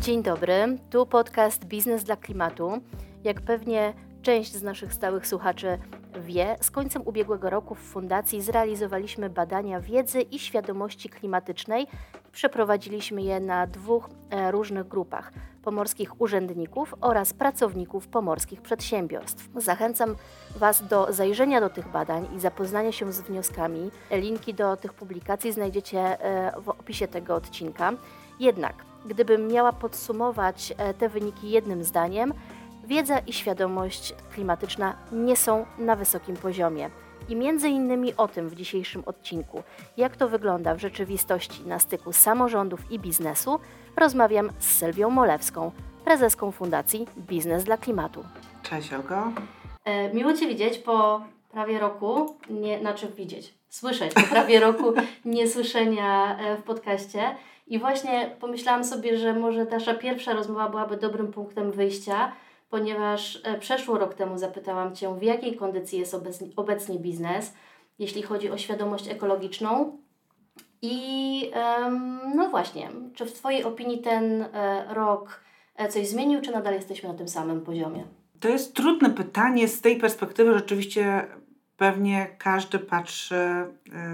Dzień dobry, tu podcast Biznes dla Klimatu. Jak pewnie część z naszych stałych słuchaczy wie, z końcem ubiegłego roku w Fundacji zrealizowaliśmy badania wiedzy i świadomości klimatycznej przeprowadziliśmy je na dwóch e, różnych grupach pomorskich urzędników oraz pracowników pomorskich przedsiębiorstw. Zachęcam Was do zajrzenia do tych badań i zapoznania się z wnioskami. Linki do tych publikacji znajdziecie e, w opisie tego odcinka. Jednak, gdybym miała podsumować e, te wyniki jednym zdaniem, wiedza i świadomość klimatyczna nie są na wysokim poziomie. I między innymi o tym w dzisiejszym odcinku, jak to wygląda w rzeczywistości na styku samorządów i biznesu, rozmawiam z Sylwią Molewską, prezeską Fundacji Biznes dla Klimatu. Cześć Olgo. E, miło Cię widzieć po prawie roku, nie, znaczy widzieć, słyszeć po prawie roku niesłyszenia e, w podcaście. I właśnie pomyślałam sobie, że może nasza pierwsza rozmowa byłaby dobrym punktem wyjścia, ponieważ e, przeszło rok temu zapytałam Cię, w jakiej kondycji jest obecnie biznes, jeśli chodzi o świadomość ekologiczną. I no właśnie, czy w Twojej opinii ten e, rok e, coś zmienił, czy nadal jesteśmy na tym samym poziomie? To jest trudne pytanie. Z tej perspektywy rzeczywiście pewnie każdy patrzy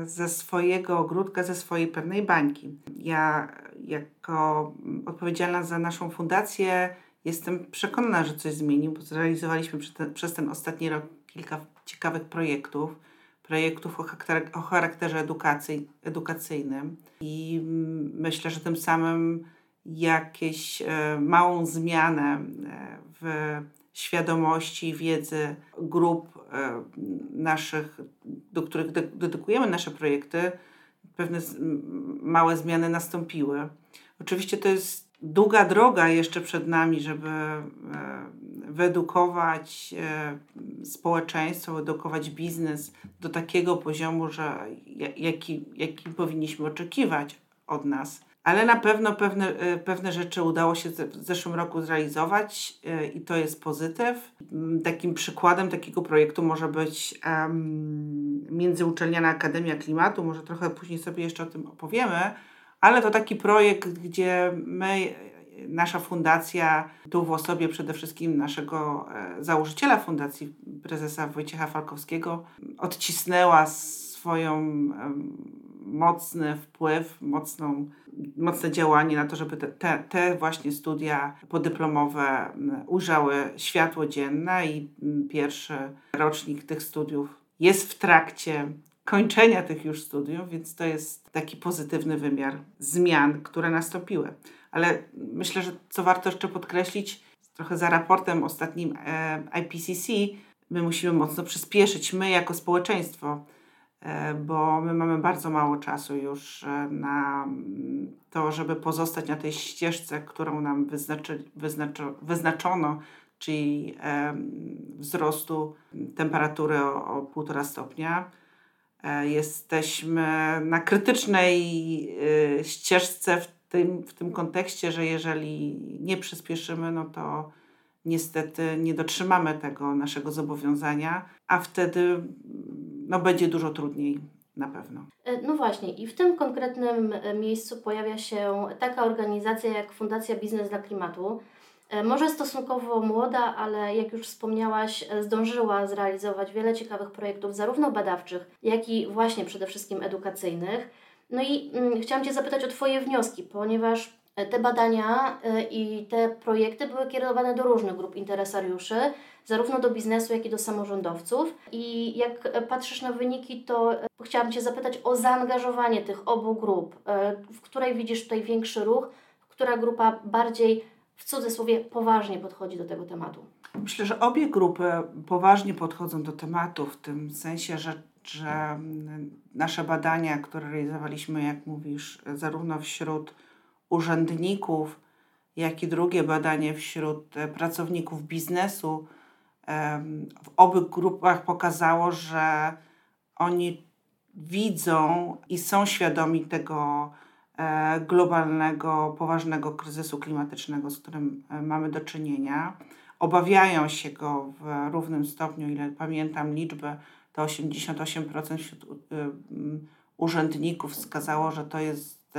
ze swojego ogródka, ze swojej pewnej bańki. Ja, jako odpowiedzialna za naszą fundację, Jestem przekonana, że coś zmienił, bo zrealizowaliśmy przez ten, ostatni rok kilka ciekawych projektów, projektów o charakterze, edukacyjnym i myślę, że tym samym jakieś e, małą zmianę e, w świadomości, wiedzy grup e, naszych, do których de dedykujemy nasze projekty, pewne małe zmiany nastąpiły. Oczywiście to jest długa droga jeszcze przed nami, żeby e, wyedukować e, społeczeństwo, edukować biznes do takiego poziomu, że jaki, jaki powinniśmy oczekiwać od nas. Ale na pewno pewne, e, pewne rzeczy udało się w zeszłym roku zrealizować i to jest pozytyw. Takim przykładem takiego projektu może być um, Międzyuczelniana Akademia Klimatu. Może trochę później sobie jeszcze o tym opowiemy ale to taki projekt, gdzie my, nasza fundacja, tu w osobie przede wszystkim naszego e, założyciela fundacji, prezesa Wojciecha Falkowskiego, odcisnęła swoją mocny wpływ, mocną, mocne działanie na to, żeby te, te właśnie studia podyplomowe ujrzały światło dzienne i pierwszy rocznik tych studiów jest w trakcie kończenia tych już studiów, więc to jest taki pozytywny wymiar zmian, które nastąpiły. Ale myślę, że co warto jeszcze podkreślić, trochę za raportem ostatnim e, IPCC, my musimy mocno przyspieszyć, my jako społeczeństwo, bo my mamy bardzo mało czasu już e, na to, żeby pozostać na tej ścieżce, którą nam wyznaczy, wyznaczo, wyznaczono, czyli wzrostu temperatury o, o 1,5 stopnia. E, jesteśmy na krytycznej e, ścieżce w tym, w tym kontekście, że jeżeli nie przyspieszymy, no to niestety nie dotrzymamy tego naszego zobowiązania, a wtedy no, będzie dużo trudniej na pewno. E, no właśnie, i w tym konkretnym miejscu pojawia się taka organizacja jak Fundacja Biznes dla Klimatu, E, może stosunkowo młoda, ale jak już wspomniałaś, e, zdążyła zrealizować wiele ciekawych projektów, zarówno badawczych, jak i właśnie przede wszystkim edukacyjnych. No i mm, chciałam Cię zapytać o Twoje wnioski, ponieważ e, te badania i te projekty były kierowane do różnych grup interesariuszy, zarówno do biznesu, jak i do samorządowców. I jak patrzysz na wyniki, to chciałam Cię zapytać o zaangażowanie tych obu grup, w której widzisz tutaj większy ruch, która grupa bardziej w cudzysłowie poważnie podchodzi do tego tematu? Myślę, że obie grupy poważnie podchodzą do tematu, w tym sensie, że, że nasze badania, które realizowaliśmy, jak mówisz, zarówno wśród urzędników, jak i drugie badanie wśród e, pracowników biznesu, w obu grupach pokazało, że oni widzą i są świadomi tego, E, globalnego, poważnego kryzysu klimatycznego, z którym e, mamy do czynienia. Obawiają się go w równym stopniu, ile pamiętam liczbę, to 88% wśród urzędników wskazało, że to jest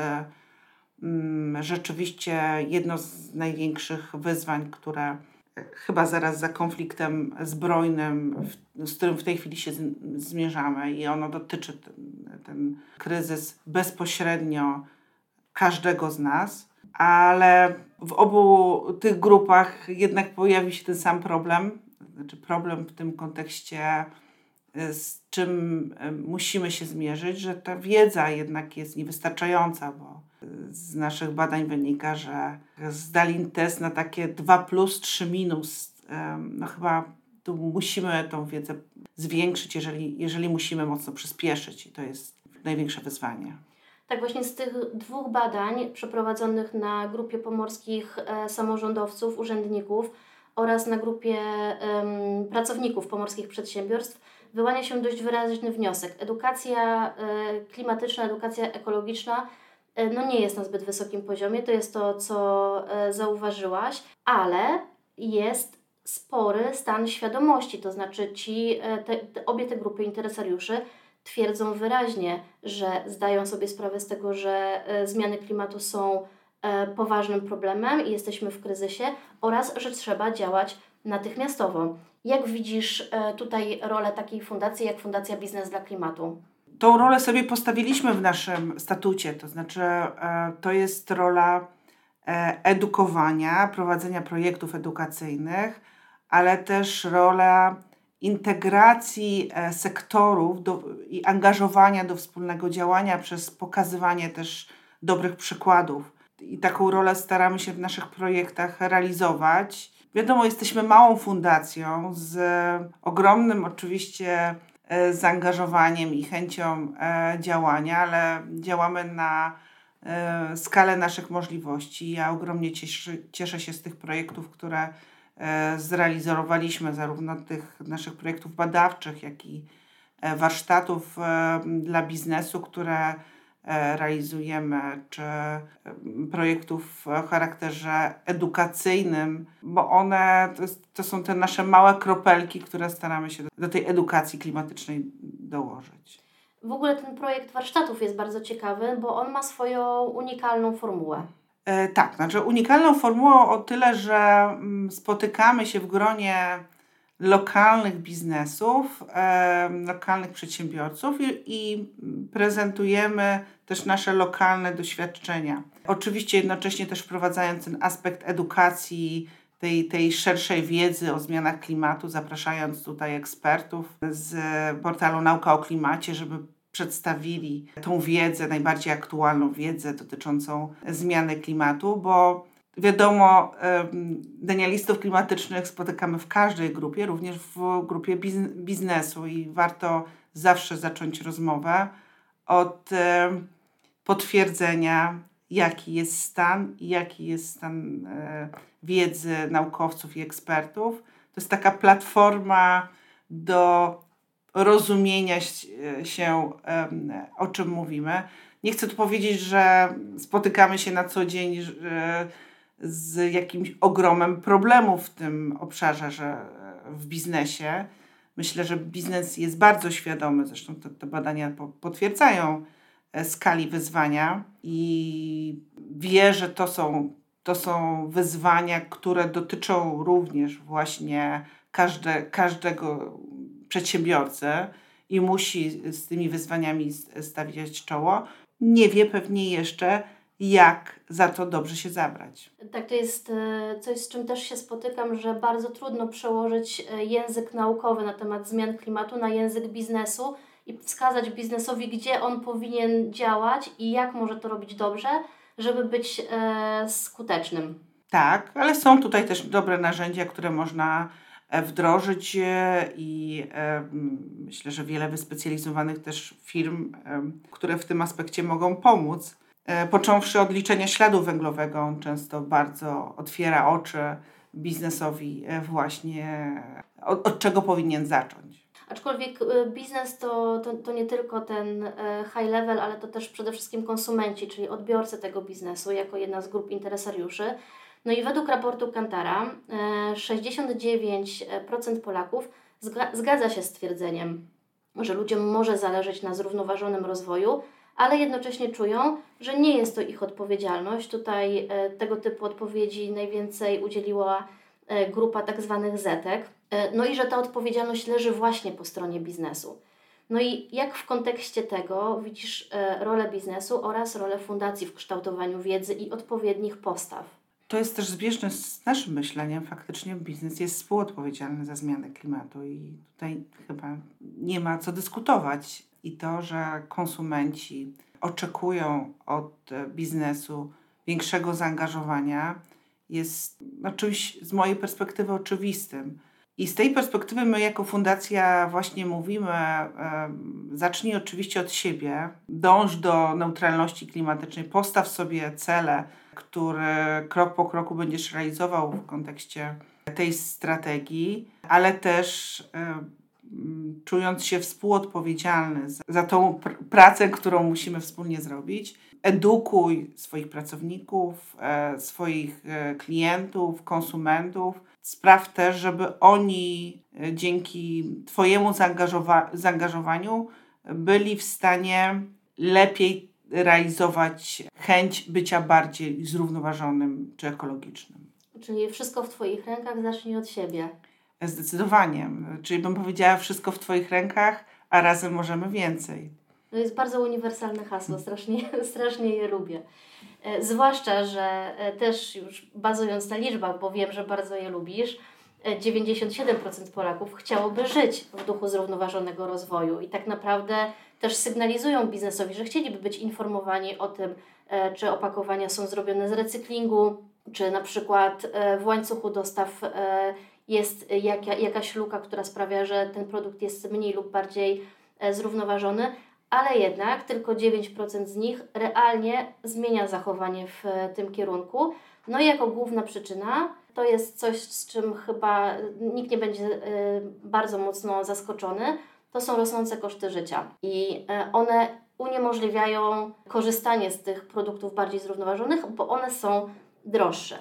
rzeczywiście jedno z największych wyzwań, które chyba zaraz za konfliktem zbrojnym, z którym w tej chwili się zmierzamy i ono dotyczy ten, ten kryzys bezpośrednio każdego z nas, ale w obu tych grupach jednak pojawi się ten sam problem, znaczy problem w tym kontekście, e, z czym e, musimy się zmierzyć, że ta wiedza jednak jest niewystarczająca, bo z naszych badań wynika, że zdali test na takie 2 plus, 3 minus. No chyba tu musimy tą wiedzę zwiększyć, jeżeli, jeżeli musimy mocno przyspieszyć i to jest największe wyzwanie. Tak, właśnie z tych dwóch badań przeprowadzonych na grupie pomorskich e, samorządowców, urzędników oraz na grupie um, pracowników pomorskich przedsiębiorstw wyłania się dość wyraźny wniosek. Edukacja e, klimatyczna, edukacja ekologiczna no nie jest na zbyt wysokim poziomie, to jest to, co e, zauważyłaś, ale jest spory stan świadomości, to znaczy ci, e, te, te, obie te grupy interesariuszy twierdzą wyraźnie, że zdają sobie sprawę z tego, że zmiany klimatu są poważnym problemem i jesteśmy w kryzysie oraz, że trzeba działać natychmiastowo. Jak widzisz tutaj rolę takiej fundacji jak Fundacja Biznes dla Klimatu? Tą rolę sobie postawiliśmy w naszym statucie, to znaczy e, to jest rola e, edukowania, prowadzenia projektów edukacyjnych, ale też rola integracji e, sektorów do, i angażowania do wspólnego działania przez pokazywanie też dobrych przykładów. I taką rolę staramy się w naszych projektach realizować. Wiadomo, jesteśmy małą fundacją z ogromnym oczywiście zaangażowaniem i chęcią e, działania, ale działamy na e, skalę naszych możliwości. Ja ogromnie cieszy, cieszę się z tych projektów, które zrealizowaliśmy, zarówno tych naszych projektów badawczych, jak i warsztatów dla biznesu, które E, realizujemy, czy projektów o charakterze edukacyjnym, bo one to, jest, to są te nasze małe kropelki, które staramy się do, do tej edukacji klimatycznej dołożyć. W ogóle ten projekt warsztatów jest bardzo ciekawy, bo on ma swoją unikalną formułę. E, tak, znaczy unikalną formułą o tyle, że mm, spotykamy się w gronie lokalnych biznesów, lokalnych przedsiębiorców i, i prezentujemy też nasze lokalne doświadczenia. Oczywiście jednocześnie też wprowadzając ten aspekt edukacji, tej, tej szerszej wiedzy o zmianach klimatu, zapraszając tutaj ekspertów z portalu Nauka o Klimacie, żeby przedstawili tą wiedzę, najbardziej aktualną wiedzę dotyczącą zmiany klimatu, bo wiadomo, denialistów klimatycznych spotykamy w każdej grupie, również w grupie biznesu i warto zawsze zacząć rozmowę od potwierdzenia, jaki jest stan jaki jest stan e, wiedzy naukowców i ekspertów. To jest taka platforma do rozumienia się, o czym mówimy. Nie chcę tu powiedzieć, że spotykamy się na co dzień z jakimś ogromem problemów w tym obszarze, że w biznesie. Myślę, że biznes jest bardzo świadomy, zresztą te, te badania potwierdzają, E, skali wyzwania i wie, że to są, to są wyzwania, które dotyczą również właśnie każde, każdego przedsiębiorcy i musi z tymi wyzwaniami stawiać czoło. Nie wie pewnie jeszcze, jak za to dobrze się zabrać. Tak, to jest e, coś, z czym też się spotykam, że bardzo trudno przełożyć e, język naukowy na temat zmian klimatu na język biznesu i wskazać biznesowi, gdzie on powinien działać i jak może to robić dobrze, żeby być e, skutecznym. Tak, ale są tutaj też dobre narzędzia, które można wdrożyć i myślę, że wiele wyspecjalizowanych też firm, które w tym aspekcie mogą pomóc. E, począwszy od liczenia śladu węglowego, on często bardzo otwiera oczy biznesowi właśnie od, od czego powinien zacząć. Aczkolwiek biznes to, to, to nie tylko ten high level, ale to też przede wszystkim konsumenci, czyli odbiorcy tego biznesu, jako jedna z grup interesariuszy. No i według raportu Kantara 69% y, Polaków zgadza się z twierdzeniem, że ludziom może zależeć na zrównoważonym rozwoju, ale jednocześnie czują, że nie jest to ich odpowiedzialność. Tutaj e, tego typu odpowiedzi najwięcej udzieliła e, grupa tak zwanych zetek. No i że ta odpowiedzialność leży właśnie po stronie biznesu. No i jak w kontekście tego widzisz rolę biznesu oraz rolę fundacji w kształtowaniu wiedzy i odpowiednich postaw? To jest też zbieżne z naszym myśleniem. Faktycznie biznes jest współodpowiedzialny za zmianę klimatu i tutaj chyba nie ma co dyskutować. I to, że konsumenci oczekują od biznesu większego zaangażowania, jest no, czymś z mojej perspektywy oczywistym. I z tej perspektywy my jako fundacja właśnie mówimy, zacznij oczywiście od siebie, dąż do neutralności klimatycznej, postaw sobie cele, które krok po kroku będziesz realizował w kontekście tej strategii, ale też czując się współodpowiedzialny za, za tą pr pracę, którą musimy wspólnie zrobić, edukuj swoich pracowników, e, swoich e, klientów, konsumentów spraw też, żeby oni e, dzięki Twojemu zaangażowa zaangażowaniu byli w stanie lepiej realizować chęć bycia bardziej zrównoważonym czy ekologicznym. Czyli wszystko w Twoich rękach, zacznij od siebie. Zdecydowanie. Czyli bym powiedziała, wszystko w Twoich rękach, a razem możemy więcej. To jest bardzo uniwersalne hasło, strasznie, strasznie je lubię. E, zwłaszcza, że e, też już bazując na liczbach, bo wiem, że bardzo je lubisz, 97% e, Polaków chciałoby żyć w duchu zrównoważonego rozwoju i tak naprawdę też sygnalizują biznesowi, że chcieliby być informowani o tym, czy opakowania są zrobione z recyklingu, czy na przykład w łańcuchu dostaw jest jakaś luka, która sprawia, że ten produkt jest mniej lub bardziej zrównoważony ale jednak tylko 9% z nich realnie zmienia zachowanie w e, tym kierunku. No i jako główna przyczyna to jest coś, z czym chyba nikt nie będzie e, bardzo mocno zaskoczony, to są rosnące koszty życia. I e, one uniemożliwiają korzystanie z tych produktów bardziej zrównoważonych, bo one są droższe.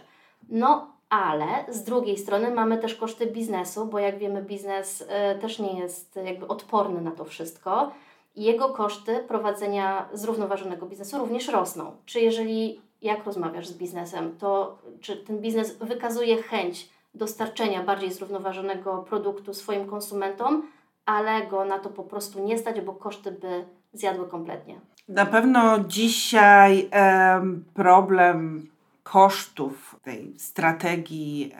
No, ale z drugiej strony mamy też koszty biznesu, bo jak wiemy, biznes też nie jest jakby odporny na to wszystko jego koszty prowadzenia zrównoważonego biznesu również rosną. Czy jeżeli, jak rozmawiasz z biznesem, to czy ten biznes wykazuje chęć dostarczenia bardziej zrównoważonego produktu swoim konsumentom, ale go na to po prostu nie stać, bo koszty by zjadły kompletnie? Na pewno dzisiaj problem kosztów tej strategii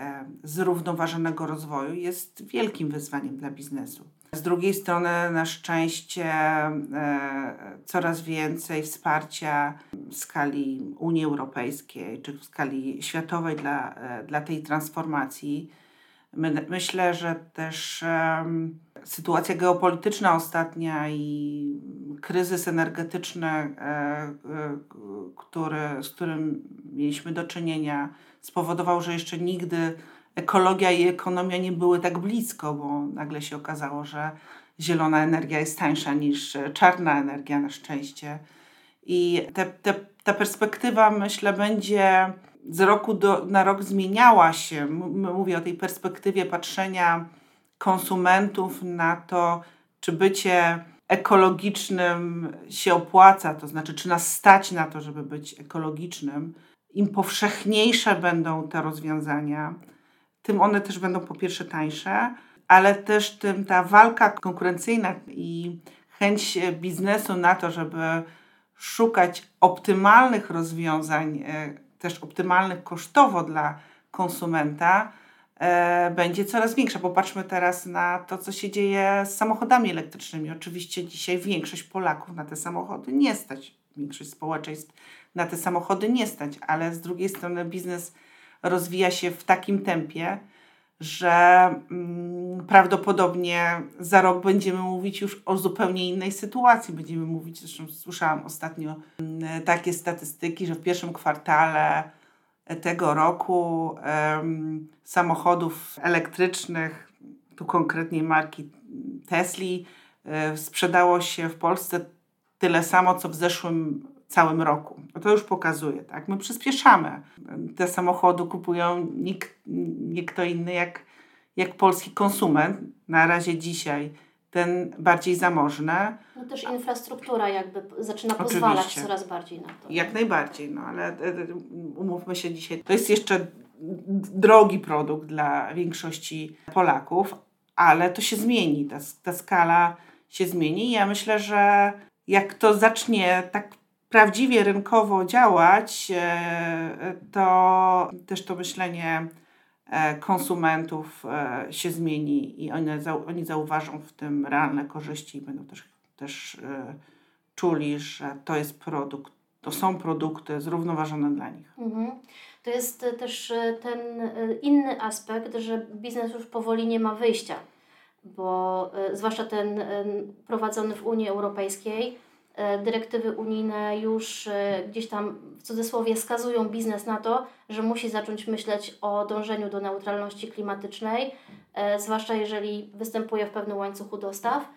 zrównoważonego rozwoju jest wielkim wyzwaniem dla biznesu. Z drugiej strony, na szczęście, e, coraz więcej wsparcia w skali Unii Europejskiej czy w skali światowej dla, e, dla tej transformacji. My, myślę, że też sytuacja geopolityczna ostatnia i kryzys energetyczny, e, który, z którym mieliśmy do czynienia, spowodował, że jeszcze nigdy ekologia i ekonomia nie były tak blisko, bo nagle się okazało, że zielona energia jest tańsza niż czarna energia na szczęście. I te, te, ta perspektywa, myślę, będzie z roku do, na rok zmieniała się. Mówię o tej perspektywie patrzenia konsumentów na to, czy bycie ekologicznym się opłaca, to znaczy, czy nas stać na to, żeby być ekologicznym. Im powszechniejsze będą te rozwiązania, tym one też będą po pierwsze tańsze, ale też tym ta walka konkurencyjna i chęć biznesu na to, żeby szukać optymalnych rozwiązań, e, też optymalnych kosztowo dla konsumenta, e, będzie coraz większa. Popatrzmy teraz na to, co się dzieje z samochodami elektrycznymi. Oczywiście dzisiaj większość Polaków na te samochody nie stać, większość społeczeństw na te samochody nie stać, ale z drugiej strony biznes rozwija się w takim tempie, że mm, prawdopodobnie za rok będziemy mówić już o zupełnie innej sytuacji. Będziemy mówić, zresztą słyszałam ostatnio mm, takie statystyki, że w pierwszym kwartale tego roku um, samochodów elektrycznych, tu konkretnie marki Tesli, um, sprzedało się w Polsce tyle samo, co w zeszłym całym roku. No to już pokazuje, tak? My przyspieszamy. Te samochody kupują nikt, nie kto inny jak, jak polski konsument. Na razie dzisiaj ten bardziej zamożny. No też infrastruktura jakby zaczyna pozwalać Oczywiście. coraz bardziej na to. Jak najbardziej, no ale e, e, umówmy się dzisiaj, to jest jeszcze drogi produkt dla większości Polaków, ale to się zmieni, ta, ta skala się zmieni. Ja myślę, że jak to zacznie tak prawdziwie rynkowo działać, e, to też to myślenie e, konsumentów e, się zmieni i oni, oni zauważą w tym realne korzyści i będą też, też czuli, że to jest produkt, to są produkty zrównoważone dla nich. Mhm. To jest też ten inny aspekt, że biznes już powoli nie ma wyjścia, bo zwłaszcza ten prowadzony w Unii Europejskiej, dyrektywy unijne już e, gdzieś tam w cudzysłowie skazują biznes na to, że musi zacząć myśleć o dążeniu do neutralności klimatycznej, e, zwłaszcza jeżeli występuje w pewnym łańcuchu dostaw.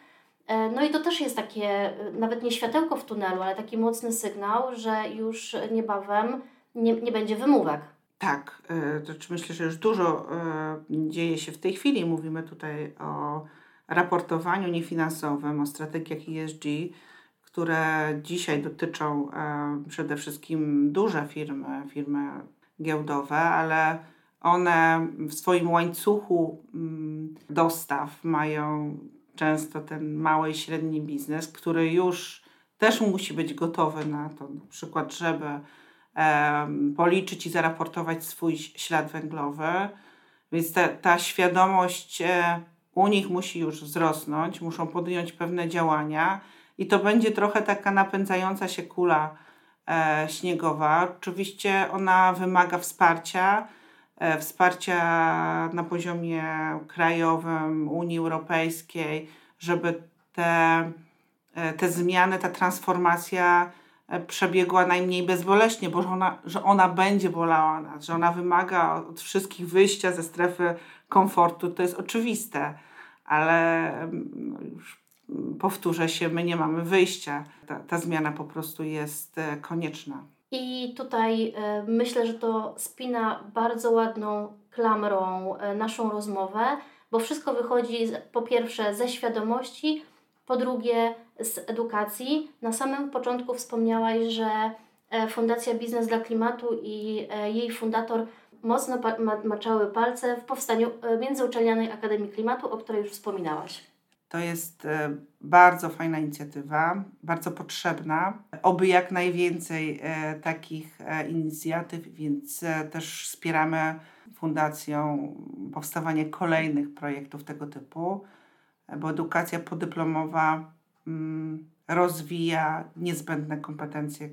No i to też jest takie, nawet nie światełko w tunelu, ale taki mocny sygnał, że już niebawem nie, nie będzie wymówek. Tak, to myślę, że już dużo dzieje się w tej chwili. Mówimy tutaj o raportowaniu niefinansowym, o strategiach ESG które dzisiaj dotyczą e, przede wszystkim duże firmy, firmy giełdowe, ale one w swoim łańcuchu mm, dostaw mają często ten mały i średni biznes, który już też musi być gotowy na to, na przykład, żeby e, policzyć i zaraportować swój ślad węglowy. Więc ta, ta świadomość e, u nich musi już wzrosnąć, muszą podjąć pewne działania i to będzie trochę taka napędzająca się kula e, śniegowa. Oczywiście ona wymaga wsparcia, e, wsparcia na poziomie krajowym, Unii Europejskiej, żeby te, e, te zmiany, ta transformacja e, przebiegła najmniej bezboleśnie, bo że ona, że ona będzie bolała nas, że ona wymaga od wszystkich wyjścia ze strefy komfortu, to jest oczywiste, ale mm, już powtórzę się, my nie mamy wyjścia. Ta, ta zmiana po prostu jest e, konieczna. I tutaj e, myślę, że to spina bardzo ładną klamrą e, naszą rozmowę, bo wszystko wychodzi po pierwsze ze świadomości, po drugie z edukacji. Na samym początku wspomniałaś, że Fundacja Biznes dla Klimatu i jej fundator mocno maczały palce w powstaniu Międzyuczelnianej Akademii Klimatu, o której już wspominałaś. To jest e, bardzo fajna inicjatywa, bardzo potrzebna. Oby jak najwięcej e, takich e, inicjatyw, więc też wspieramy Fundacją powstawanie kolejnych projektów tego typu, bo edukacja podyplomowa mm, rozwija niezbędne kompetencje,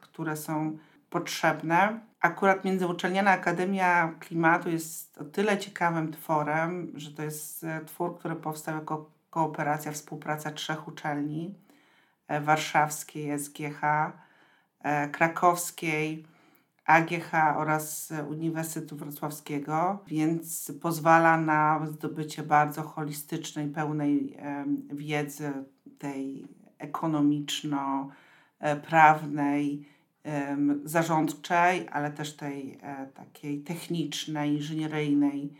które są potrzebne. Akurat Międzyuczelniana Akademia Klimatu jest o tyle ciekawym tworem, że to jest twór, który powstał jako kooperacja, współpraca trzech uczelni, e, warszawskiej SGH, e, krakowskiej AGH oraz Uniwersytetu Wrocławskiego, więc pozwala na zdobycie bardzo holistycznej, pełnej wiedzy tej ekonomiczno-prawnej, zarządczej, ale też tej e, takiej technicznej, inżynieryjnej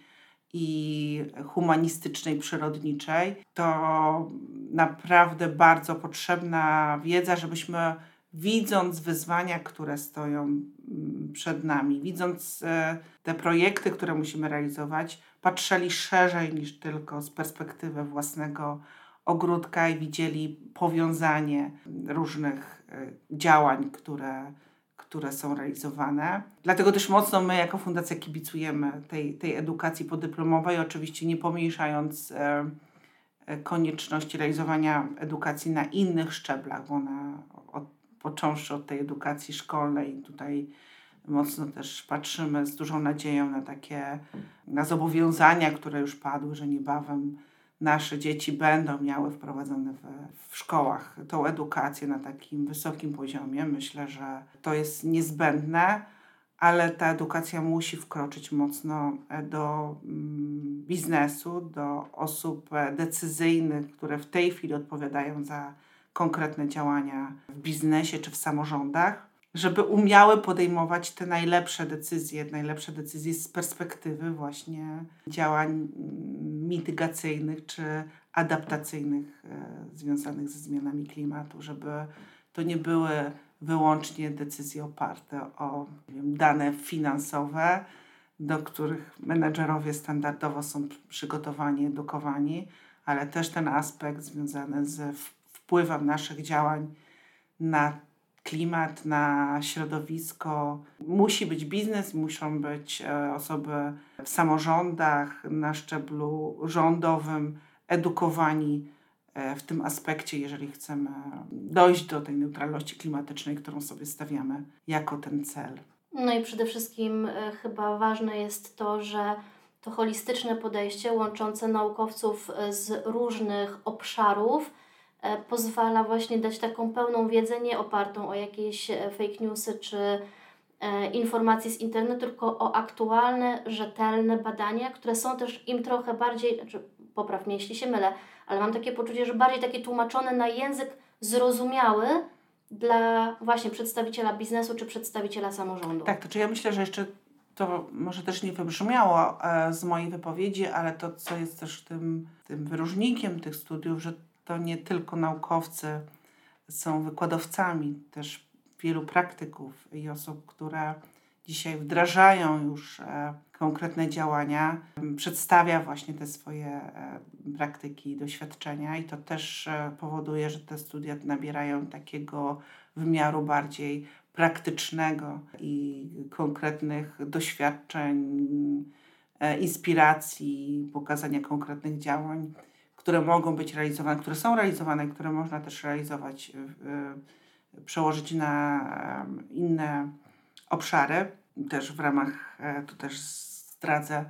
i humanistycznej, przyrodniczej. To naprawdę bardzo potrzebna wiedza, żebyśmy widząc wyzwania, które stoją mm, przed nami, widząc e, te projekty, które musimy realizować, patrzyli szerzej niż tylko z perspektywy własnego ogródka i widzieli powiązanie różnych e, działań, które które są realizowane. Dlatego też mocno my jako fundacja kibicujemy tej, tej edukacji podyplomowej, oczywiście nie pomniejszając e, e, konieczności realizowania edukacji na innych szczeblach, bo ona od, począwszy od tej edukacji szkolnej tutaj mocno też patrzymy z dużą nadzieją na takie na zobowiązania, które już padły, że niebawem nasze dzieci będą miały wprowadzone w, w szkołach tą edukację na takim wysokim poziomie. Myślę, że to jest niezbędne, ale ta edukacja musi wkroczyć mocno e, do mm, biznesu, do osób e, decyzyjnych, które w tej chwili odpowiadają za konkretne działania w biznesie czy w samorządach. Żeby umiały podejmować te najlepsze decyzje, najlepsze decyzje z perspektywy właśnie działań mitygacyjnych czy adaptacyjnych e, związanych ze zmianami klimatu, żeby to nie były wyłącznie decyzje oparte o wiem, dane finansowe, do których menedżerowie standardowo są przygotowani, edukowani, ale też ten aspekt związany z wpływem naszych działań na klimat, na środowisko. Musi być biznes, muszą być e, osoby w samorządach, na szczeblu rządowym edukowani e, w tym aspekcie, jeżeli chcemy dojść do tej neutralności klimatycznej, którą sobie stawiamy jako ten cel. No i przede wszystkim e, chyba ważne jest to, że to holistyczne podejście łączące naukowców z różnych obszarów pozwala właśnie dać taką pełną wiedzę, nie opartą o jakieś e, fake newsy czy e, informacje z internetu, tylko o aktualne, rzetelne badania, które są też im trochę bardziej, znaczy popraw mnie jeśli się mylę, ale mam takie poczucie, że bardziej takie tłumaczone na język zrozumiały dla właśnie przedstawiciela biznesu czy przedstawiciela samorządu. Tak, to czy ja myślę, że jeszcze to może też nie wybrzmiało z mojej wypowiedzi, ale to, co jest też tym, tym wyróżnikiem tych studiów, że to nie tylko naukowcy są wykładowcami, też wielu praktyków i osób, które dzisiaj wdrażają już e, konkretne działania, przedstawia właśnie te swoje e, praktyki i doświadczenia, i to też e, powoduje, że te studia nabierają takiego wymiaru bardziej praktycznego i konkretnych doświadczeń, inspiracji, pokazania konkretnych działań które mogą być realizowane, które są realizowane, które można też realizować, przełożyć na inne obszary. Też w ramach, e, tu też zdradzę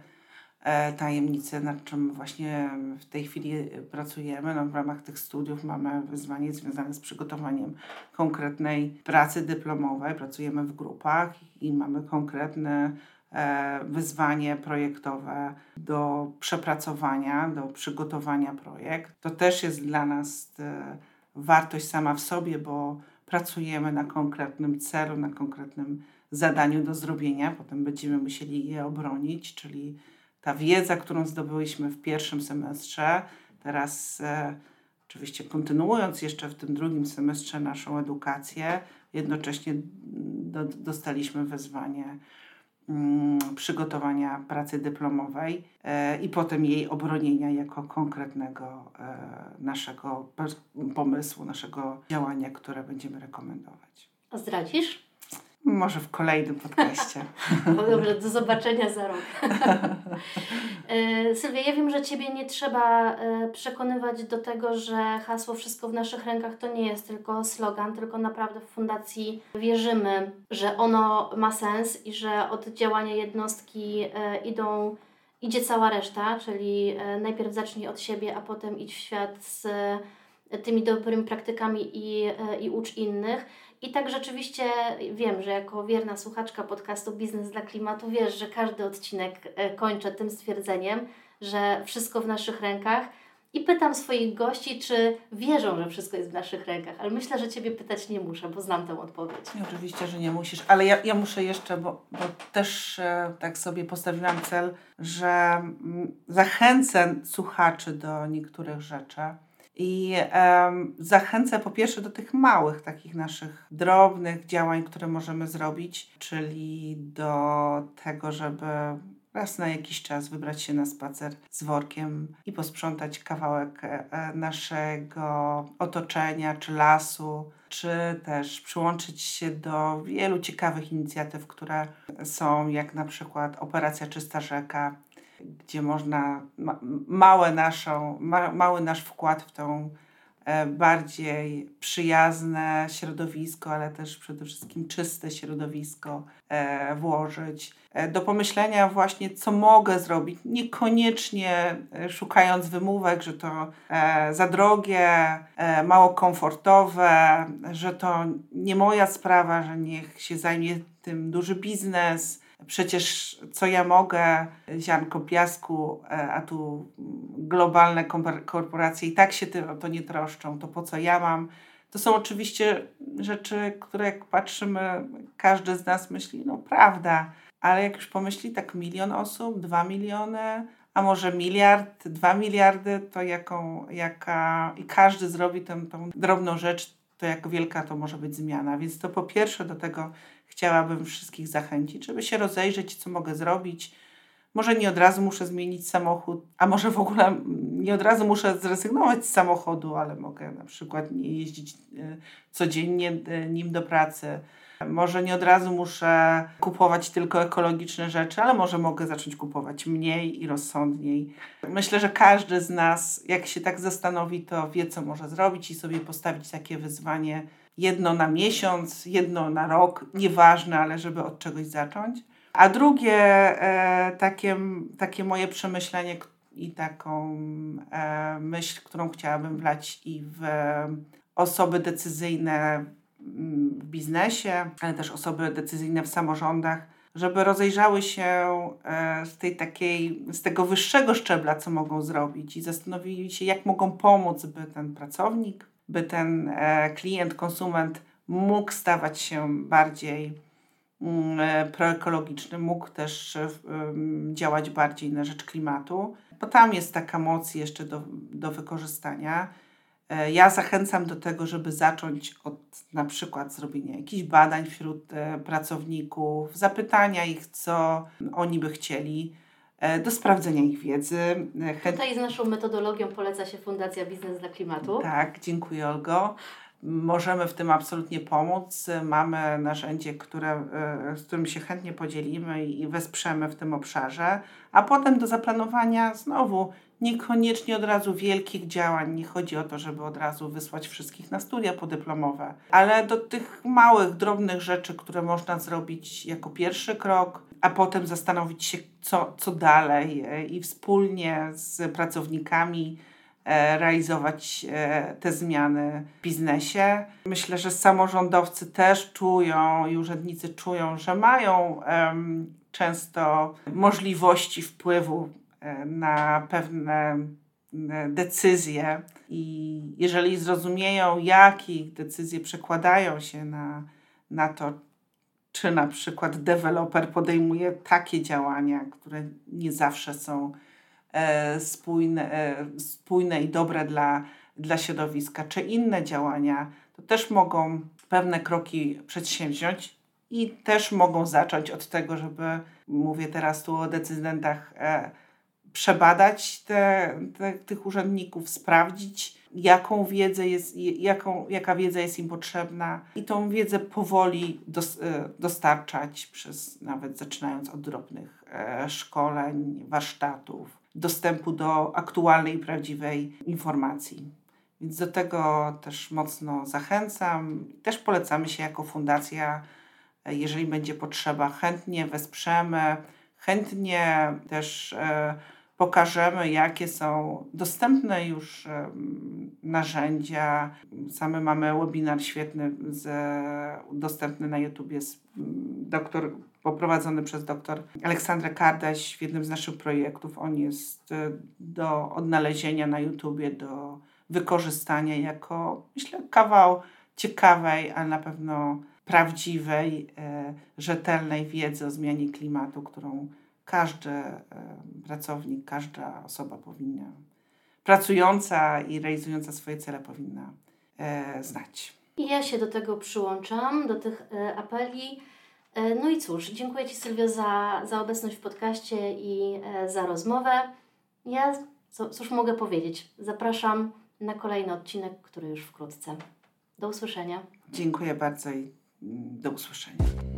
e, tajemnicę, nad czym właśnie w tej chwili pracujemy. No, w ramach tych studiów mamy wyzwanie związane z przygotowaniem konkretnej pracy dyplomowej. Pracujemy w grupach i mamy konkretne E, wyzwanie projektowe do przepracowania, do przygotowania projekt. To też jest dla nas e, wartość sama w sobie, bo pracujemy na konkretnym celu, na konkretnym zadaniu do zrobienia, potem będziemy musieli je obronić, czyli ta wiedza, którą zdobyliśmy w pierwszym semestrze, teraz e, oczywiście kontynuując jeszcze w tym drugim semestrze naszą edukację, jednocześnie do, dostaliśmy wezwanie Mm, przygotowania pracy dyplomowej e, i potem jej obronienia jako konkretnego e, naszego pomysłu, naszego działania, które będziemy rekomendować. Zdradzisz? Może w kolejnym podcaście. No dobrze, do zobaczenia za rok. E, Sylwia, ja wiem, że Ciebie nie trzeba e, przekonywać do tego, że hasło Wszystko w naszych rękach to nie jest tylko slogan, tylko naprawdę w Fundacji wierzymy, że ono ma sens i że od działania jednostki e, idą, idzie cała reszta, czyli najpierw zacznij od siebie, a potem idź w świat z tymi dobrymi praktykami i, i ucz innych. I tak rzeczywiście wiem, że jako wierna słuchaczka podcastu Biznes dla Klimatu wiesz, że każdy odcinek e, kończę tym stwierdzeniem, że wszystko w naszych rękach. I pytam swoich gości, czy wierzą, że wszystko jest w naszych rękach, ale myślę, że Ciebie pytać nie muszę, bo znam tę odpowiedź. oczywiście, że nie musisz, ale ja, ja muszę jeszcze, bo, bo też e, tak sobie postawiłam cel, że m, zachęcę słuchaczy do niektórych rzeczy i um, zachęcę po pierwsze do tych małych, takich naszych drobnych działań, które możemy zrobić, czyli do tego, żeby raz na jakiś czas wybrać się na spacer z workiem i posprzątać kawałek e, e, naszego otoczenia czy lasu, czy też przyłączyć się do wielu ciekawych inicjatyw, które są, jak na przykład Operacja Czysta Rzeka, gdzie można ma, małe naszą, ma, mały nasz wkład w tą e, bardziej przyjazne środowisko, ale też przede wszystkim czyste środowisko e, włożyć. E, do pomyślenia właśnie, co mogę zrobić, niekoniecznie szukając wymówek, że to za drogie, mało komfortowe, że to nie moja sprawa, że niech się zajmie tym duży biznes, Przecież co ja mogę, ziarnko piasku, e, a tu globalne korporacje i tak się o to nie troszczą, to po co ja mam? To są oczywiście rzeczy, które jak patrzymy, każdy z nas myśli, no prawda, ale jak już pomyśli tak milion osób, dwa miliony, a może miliard, dwa miliardy, to jaką, jaka, i każdy zrobi tę, tą drobną rzecz, to jak wielka to może być zmiana. Więc to po pierwsze do tego chciałabym wszystkich zachęcić, żeby się rozejrzeć, co mogę zrobić. Może nie od razu muszę zmienić samochód, a może w ogóle nie od razu muszę zrezygnować z samochodu, ale mogę na przykład nie jeździć e, codziennie e, nim do pracy może nie od razu muszę kupować tylko ekologiczne rzeczy, ale może mogę zacząć kupować mniej i rozsądniej. Myślę, że każdy z nas, jak się tak zastanowi, to wie, co może zrobić i sobie postawić takie wyzwanie jedno na miesiąc, jedno na rok, nieważne, ale żeby od czegoś zacząć. A drugie e, takie, takie moje przemyślenie i taką e, myśl, którą chciałabym wlać i w osoby decyzyjne w biznesie, ale też osoby decyzyjne w samorządach, żeby rozejrzały się e, z tej takiej, z tego wyższego szczebla, co mogą zrobić i zastanowili się, jak mogą pomóc, by ten pracownik, by ten e, klient, konsument mógł stawać się bardziej mm, e, proekologiczny, mógł też działać bardziej na rzecz klimatu, bo tam jest taka moc jeszcze do, do wykorzystania. E, ja zachęcam do tego, żeby zacząć od na przykład zrobienia jakichś badań wśród e, pracowników, zapytania ich, co oni by chcieli, e, do sprawdzenia ich wiedzy. Chęt... Tutaj z naszą metodologią poleca się Fundacja Biznes dla Klimatu. Tak, dziękuję Olgo. Możemy w tym absolutnie pomóc. Mamy narzędzie, które, z którym się chętnie podzielimy i wesprzemy w tym obszarze, a potem do zaplanowania znowu niekoniecznie od razu wielkich działań. Nie chodzi o to, żeby od razu wysłać wszystkich na studia podyplomowe, ale do tych małych, drobnych rzeczy, które można zrobić jako pierwszy krok, a potem zastanowić się, co, co dalej e, i wspólnie z pracownikami e, realizować e, te zmiany w biznesie. Myślę, że samorządowcy też czują i urzędnicy czują, że mają um, często możliwości wpływu na pewne decyzje. I jeżeli zrozumieją, jakie decyzje przekładają się na, na to, czy na przykład deweloper podejmuje takie działania, które nie zawsze są e, spójne, e, spójne i dobre dla, dla środowiska, czy inne działania, to też mogą pewne kroki przedsięwziąć i też mogą zacząć od tego, żeby, mówię teraz tu o decydentach, e, przebadać te, te, tych urzędników, sprawdzić, jaką wiedzę jest, jaką, jaka wiedza jest im potrzebna i tą wiedzę powoli dos, e, dostarczać przez nawet zaczynając od drobnych e, szkoleń, warsztatów, dostępu do aktualnej i prawdziwej informacji. Więc do tego też mocno zachęcam. Też polecamy się jako fundacja, e, jeżeli będzie potrzeba, chętnie wesprzemy, chętnie też pokażemy, jakie są dostępne już narzędzia. Same mamy webinar świetny, z, dostępny na YouTubie, z, doktor, poprowadzony przez doktor Aleksandrę Kardaś w jednym z naszych projektów. On jest e, do odnalezienia na YouTubie, do wykorzystania jako, myślę, kawał ciekawej, ale na pewno prawdziwej, e, rzetelnej wiedzy o zmianie klimatu, którą każdy e, pracownik, każda osoba powinna, pracująca i realizująca swoje cele powinna e, znać. Ja się do tego przyłączam, do tych e, apeli. No i cóż, dziękuję Ci Sylwio za, za obecność w podcaście i za rozmowę. Ja cóż mogę powiedzieć? Zapraszam na kolejny odcinek, który już wkrótce. Do usłyszenia. Dziękuję bardzo i mm, do usłyszenia.